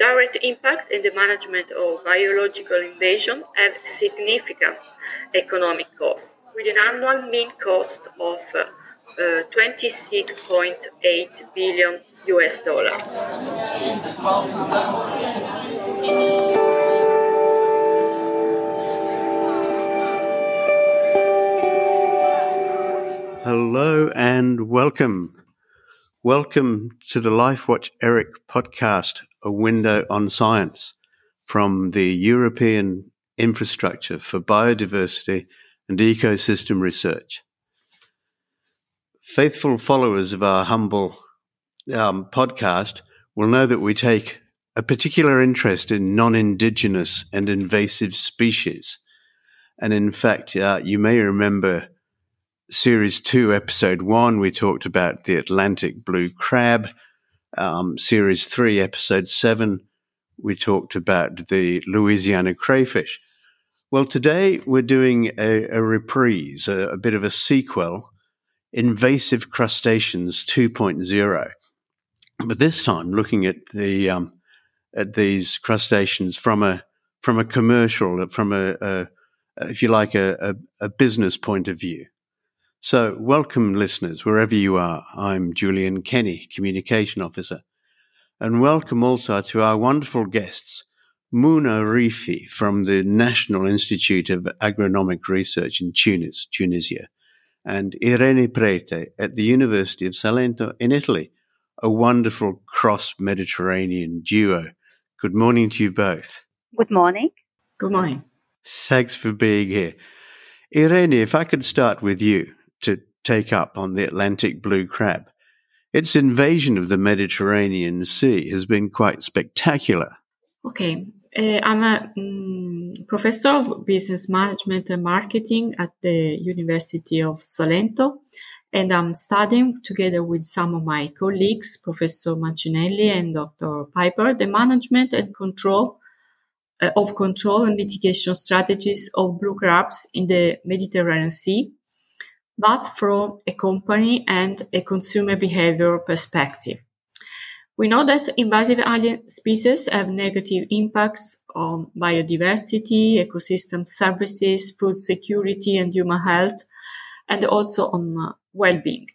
direct impact and the management of biological invasion have significant economic costs, with an annual mean cost of uh, uh, 26.8 billion US dollars. Hello and welcome. Welcome to the LifeWatch ERIC podcast, a window on science from the European Infrastructure for Biodiversity and Ecosystem Research. Faithful followers of our humble um, podcast will know that we take a particular interest in non indigenous and invasive species. And in fact, uh, you may remember series two, episode one, we talked about the Atlantic blue crab. Um, series three, episode seven, we talked about the Louisiana crayfish. Well, today we're doing a, a reprise, a, a, bit of a sequel, Invasive Crustaceans 2.0. But this time looking at the um, at these crustaceans from a from a commercial, from a, a if you like, a, a, business point of view. So, welcome, listeners, wherever you are. I'm Julian Kenny, Communication Officer. And welcome also to our wonderful guests, Mouna Rifi from the National Institute of Agronomic Research in Tunis, Tunisia, and Irene Prete at the University of Salento in Italy, a wonderful cross Mediterranean duo. Good morning to you both. Good morning. Good morning. Thanks for being here. Irene, if I could start with you to take up on the Atlantic blue crab. Its invasion of the Mediterranean Sea has been quite spectacular. Okay, uh, I'm a um, professor of business management and marketing at the University of Salento, and I'm studying together with some of my colleagues, Professor Mancinelli and Dr. Piper, the management and control uh, of control and mitigation strategies of blue crabs in the Mediterranean Sea but from a company and a consumer behavior perspective. We know that invasive alien species have negative impacts on biodiversity, ecosystem services, food security and human health, and also on uh, well-being.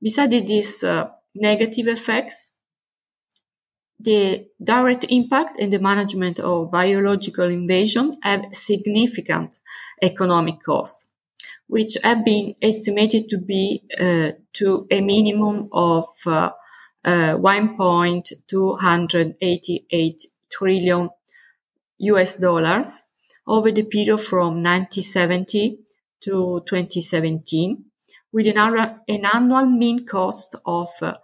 Besides these uh, negative effects, the direct impact and the management of biological invasion have significant economic costs which have been estimated to be uh, to a minimum of uh, uh, 1.288 trillion US dollars over the period from 1970 to 2017, with an, an annual mean cost of uh,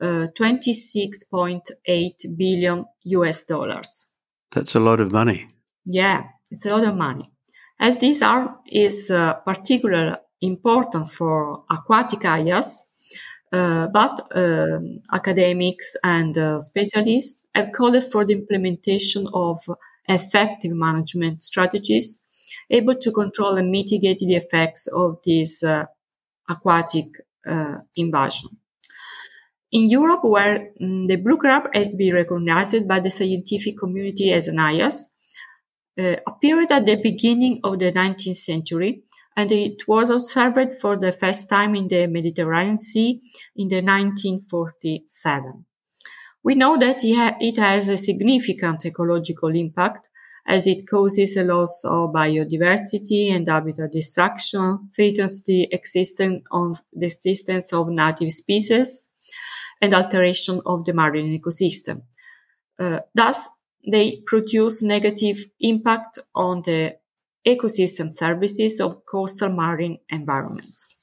26.8 billion US dollars. That's a lot of money. Yeah, it's a lot of money as this art is uh, particularly important for aquatic areas. Uh, but uh, academics and uh, specialists have called for the implementation of effective management strategies able to control and mitigate the effects of this uh, aquatic uh, invasion. In Europe, where mm, the blue crab has been recognized by the scientific community as an IAS, uh, appeared at the beginning of the 19th century and it was observed for the first time in the Mediterranean Sea in the 1947. We know that it has a significant ecological impact as it causes a loss of biodiversity and habitat destruction, threatens the existence of the existence of native species, and alteration of the marine ecosystem. Uh, thus, they produce negative impact on the ecosystem services of coastal marine environments.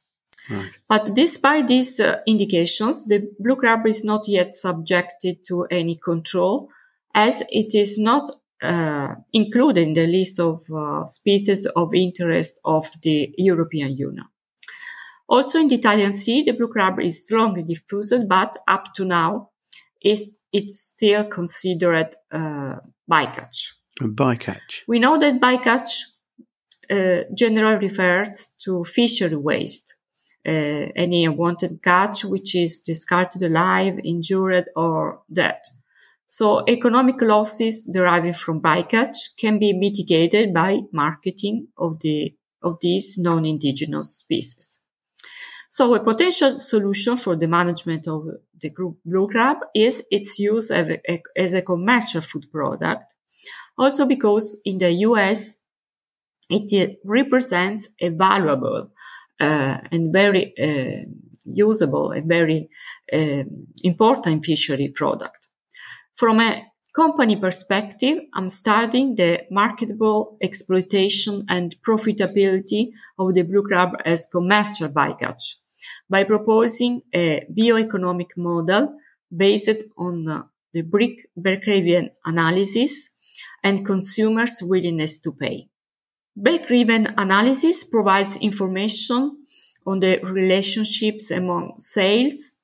Right. But despite these uh, indications, the blue crab is not yet subjected to any control as it is not uh, included in the list of uh, species of interest of the European Union. Also in the Italian Sea, the blue crab is strongly diffused, but up to now, is it's still considered uh, bycatch. A bycatch. We know that bycatch uh, generally refers to fishery waste, uh, any unwanted catch which is discarded alive, injured, or dead. So economic losses deriving from bycatch can be mitigated by marketing of the of these non-indigenous species. So a potential solution for the management of the group blue crab is its use as a, as a commercial food product. Also because in the US, it represents a valuable uh, and very uh, usable and very uh, important fishery product. From a company perspective, I'm studying the marketable exploitation and profitability of the blue crab as commercial bycatch by proposing a bioeconomic model based on uh, the break-even analysis and consumers' willingness to pay. Break-even analysis provides information on the relationships among sales,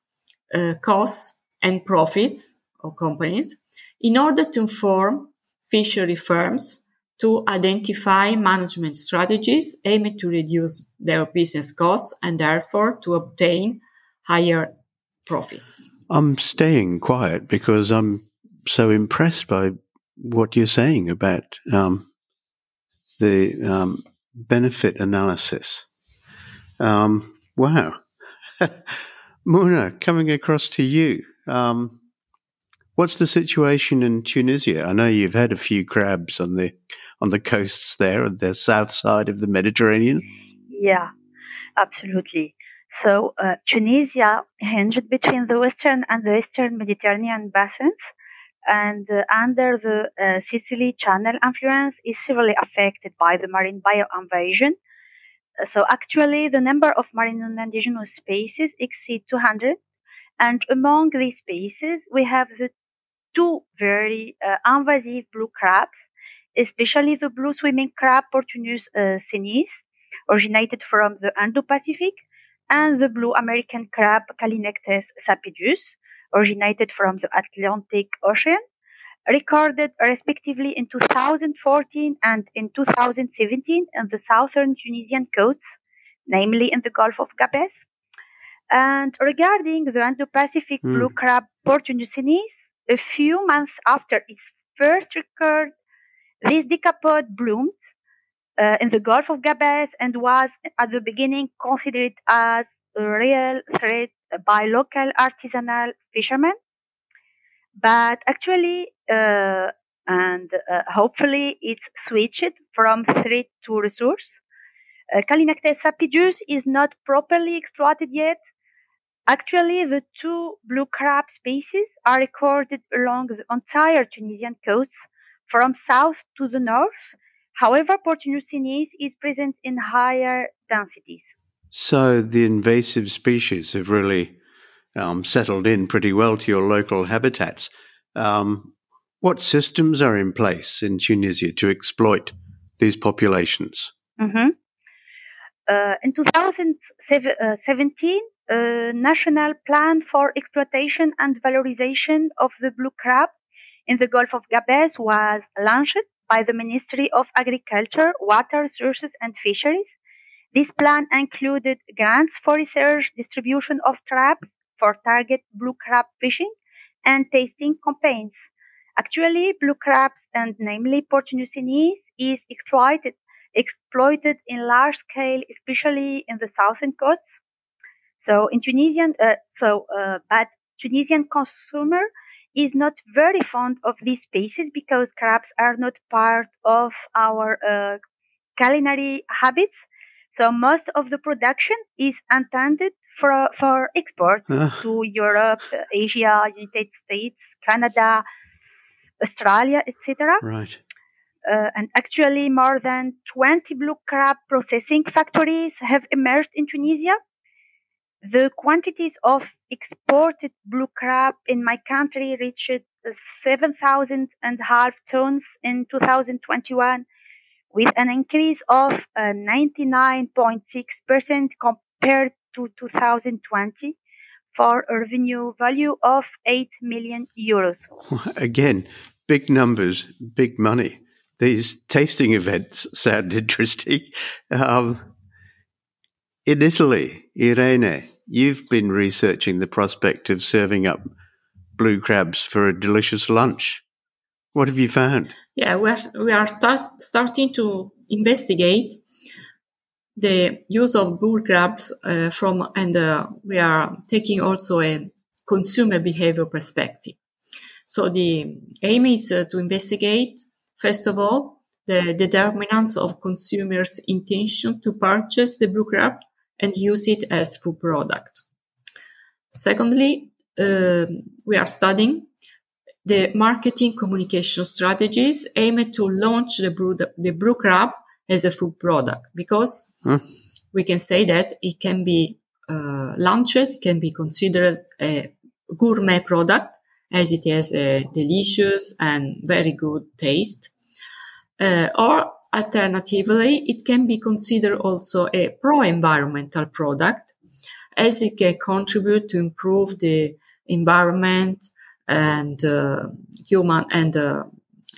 uh, costs, and profits of companies in order to inform fishery firms to identify management strategies aimed to reduce their business costs and therefore to obtain higher profits. I'm staying quiet because I'm so impressed by what you're saying about um, the um, benefit analysis. Um, wow. Mouna, coming across to you. Um, What's the situation in Tunisia? I know you've had a few crabs on the on the coasts there, on the south side of the Mediterranean. Yeah, absolutely. So uh, Tunisia hinged between the western and the eastern Mediterranean basins, and uh, under the uh, Sicily Channel influence is severely affected by the marine bio invasion. So actually, the number of marine non-indigenous species exceed 200, and among these species, we have the two very uh, invasive blue crabs, especially the blue swimming crab Portunus uh, segnis, originated from the Indo-Pacific, and the blue American crab Callinectes sapidus, originated from the Atlantic Ocean, recorded respectively in 2014 and in 2017 in the southern Tunisian coasts, namely in the Gulf of Gabes. And regarding the Indo-Pacific mm. blue crab Portunus segnis, a few months after its first record, this decapod bloomed uh, in the Gulf of Gabes and was at the beginning considered as a real threat by local artisanal fishermen. But actually, uh, and uh, hopefully, it switched from threat to resource. Uh, Callinectes sapidus is not properly exploited yet, Actually, the two blue crab species are recorded along the entire Tunisian coast from south to the north. However, Portunus segnis is present in higher densities. So the invasive species have really um, settled in pretty well to your local habitats. Um, what systems are in place in Tunisia to exploit these populations? Mm-hmm. Uh, in 2017, a national plan for exploitation and valorization of the blue crab in the Gulf of Gabes was launched by the Ministry of Agriculture, Water Resources and Fisheries. This plan included grants for research, distribution of traps for target blue crab fishing, and tasting campaigns. Actually, blue crabs and namely Portunus segnis is exploited exploited in large scale, especially in the southern coasts so in Tunisian, uh, so uh, but Tunisian consumer is not very fond of these species because crabs are not part of our uh, culinary habits. So most of the production is intended for for export to Europe, Asia, United States, Canada, Australia, etc. Right. Uh, and actually, more than 20 blue crab processing factories have emerged in Tunisia the quantities of exported blue crab in my country reached 7,000 and half tons in 2021 with an increase of 99.6% uh, compared to 2020 for a revenue value of 8 million euros. Again, big numbers, big money. These tasting events sound interesting. Um, in Italy, Irene, you've been researching the prospect of serving up blue crabs for a delicious lunch. What have you found? Yeah, we are, we are start, starting to investigate the use of blue crabs uh, from, and uh, we are taking also a consumer behavior perspective. So the aim is uh, to investigate, first of all, the determinants of consumers' intention to purchase the blue crab and use it as food product. Secondly, uh, we are studying the marketing communication strategies aimed to launch the blue, the blue crab as a food product because hmm. we can say that it can be uh, launched, can be considered a gourmet product as it has a delicious and very good taste. Uh, or alternatively, it can be considered also a pro-environmental product as it can contribute to improve the environment and uh, human and uh,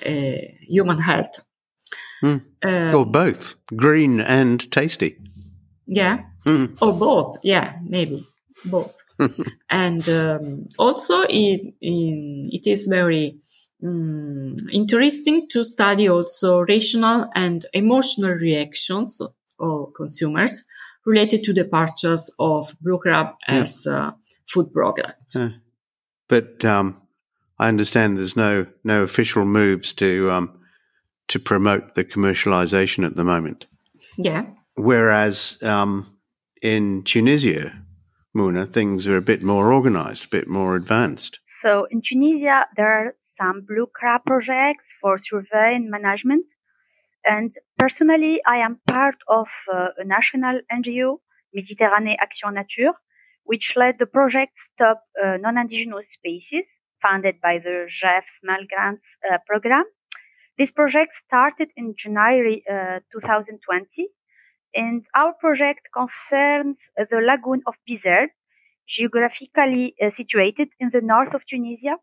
uh human health. Mm. or both, green and tasty. Yeah, mm. or both. Yeah, maybe both. and um, also, it, it is very um, interesting to study also rational and emotional reactions of consumers related to the purchase of blue crab as a food product. but um, I understand there's no no official moves to um, to promote the commercialization at the moment. Yeah. Whereas um, in Tunisia, Mouna, things are a bit more organized, a bit more advanced. So in Tunisia, there are some blue crab projects for survey and management. And personally, I am part of uh, a national NGO, Méditerranée Action Nature, which led the project Stop uh, Non-Indigenous Species, funded by the GEF Small Grants uh, program. This project started in January uh, 2020 and our project concerns the lagoon of Bizerte, geographically uh, situated in the north of Tunisia.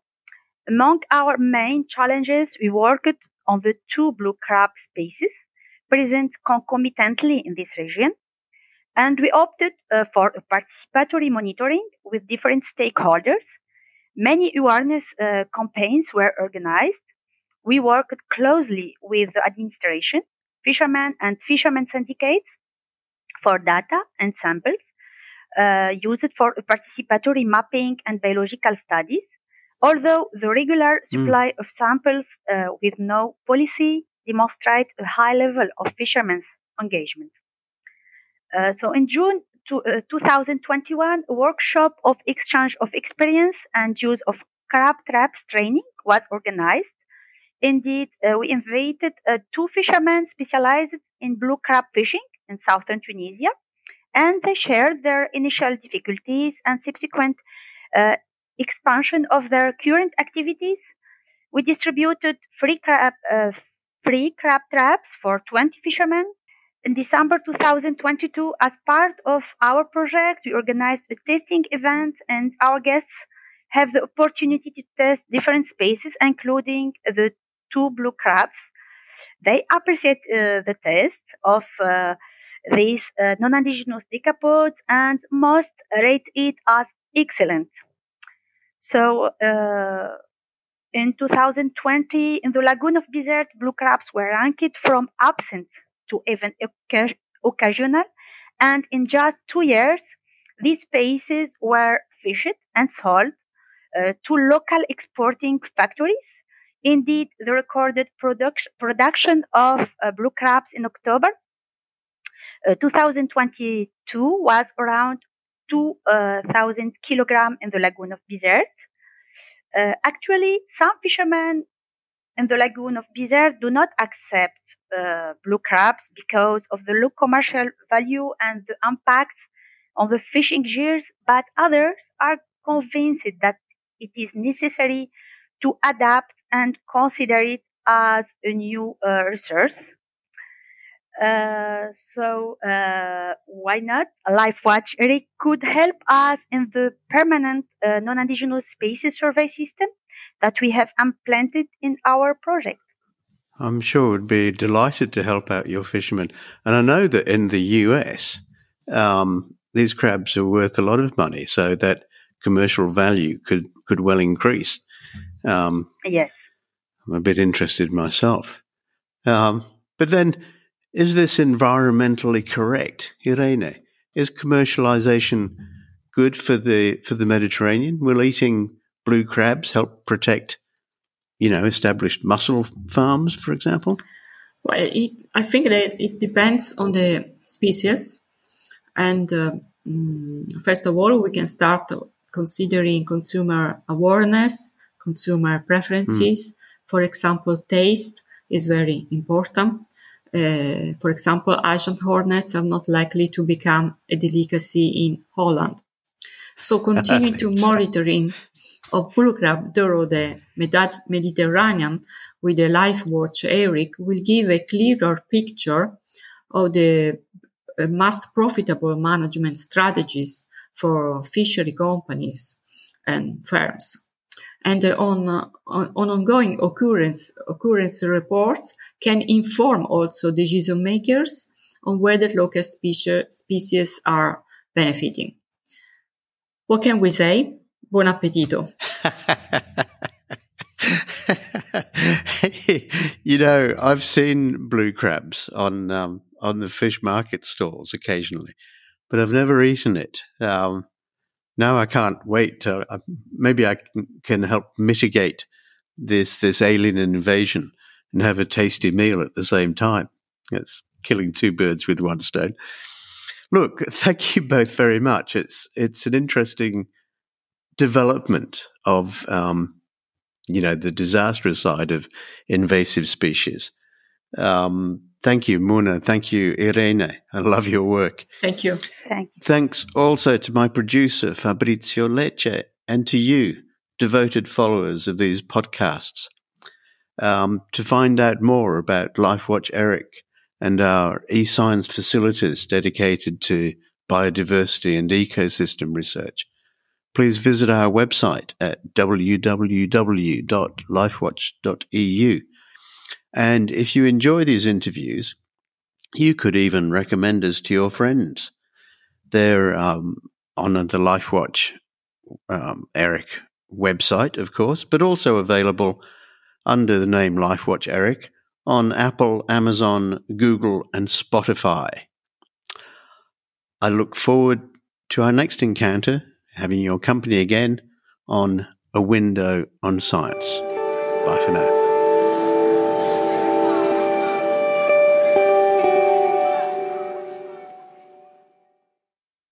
Among our main challenges, we worked on the two blue crab species present concomitantly in this region. And we opted uh, for participatory monitoring with different stakeholders. Many awareness uh, campaigns were organized. We worked closely with the administration, fishermen and fishermen syndicates for data and samples uh, used for participatory mapping and biological studies. Although the regular hmm. supply mm. of samples uh, with no policy demonstrate a high level of fishermen's engagement. Uh, so in June to, uh, 2021, a workshop of exchange of experience and use of crab traps training was organized. Indeed, uh, we invited uh, two fishermen specialized in blue crab fishing in southern Tunisia, and they shared their initial difficulties and subsequent uh, expansion of their current activities. We distributed free crab, uh, free crab traps for 20 fishermen. In December 2022, as part of our project, we organized a testing event, and our guests have the opportunity to test different species, including the two blue crabs. They appreciate uh, the taste of uh, these uh, non-indigenous decapods and most rate it as excellent. So uh, in 2020, in the lagoon of Bizerte, blue crabs were ranked from absent to even occasional, and in just two years, these species were fished and sold uh, to local exporting factories. Indeed, the recorded production, production of uh, blue crabs in October 2022 was around 2,000 uh, kilograms in the lagoon of Bizerte. Uh, actually, some fishermen in the lagoon of Bizerte do not accept uh, blue crabs because of the low commercial value and the impact on the fishing gears, but others are convinced that it is necessary to adapt and consider it as a new uh, resource. Uh, so uh, why not? LifeWatch ERIC could help us in the permanent uh, non-indigenous species survey system that we have implanted in our project. I'm sure would be delighted to help out your fishermen. And I know that in the US, um, these crabs are worth a lot of money, so that commercial value could, could well increase. Um, yes. I'm a bit interested myself. Um, but then, is this environmentally correct, Irene? Is commercialization good for the for the Mediterranean? Will eating blue crabs help protect, you know, established mussel farms, for example? Well, it, I think that it depends on the species, and uh, mm, first of all, we can start considering consumer awareness, consumer preferences. Mm. For example, taste is very important. Uh, for example, Asian hornets are not likely to become a delicacy in Holland. So continuing to monitoring of blue crab through the Mediterranean with the Life Watch ERIC will give a clearer picture of the uh, most profitable management strategies for fishery companies and firms. And on, on, on, ongoing occurrence, occurrence reports can inform also decision makers on whether local species, species are benefiting. What can we say? Buon appetito. you know, I've seen blue crabs on um, on the fish market stalls occasionally, but I've never eaten it. Um, now I can't wait. Uh, maybe I can help mitigate this this alien invasion and have a tasty meal at the same time. It's killing two birds with one stone. Look, thank you both very much. It's it's an interesting development of um, you know, the disastrous side of invasive species. Um, thank you, Mouna. Thank you, Irene. I love your work. Thank you. Thank you. Thanks also to my producer, Fabrizio Lecce, and to you, devoted followers of these podcasts. Um, to find out more about LifeWatch ERIC and our eScience facilities dedicated to biodiversity and ecosystem research, please visit our website at www.lifewatch.eu. And if you enjoy these interviews, you could even recommend us to your friends. They're um, on the LifeWatch um, ERIC website, of course, but also available under the name LifeWatch ERIC on Apple, Amazon, Google, and Spotify. I look forward to our next encounter having your company again on A Window on Science. Bye for now.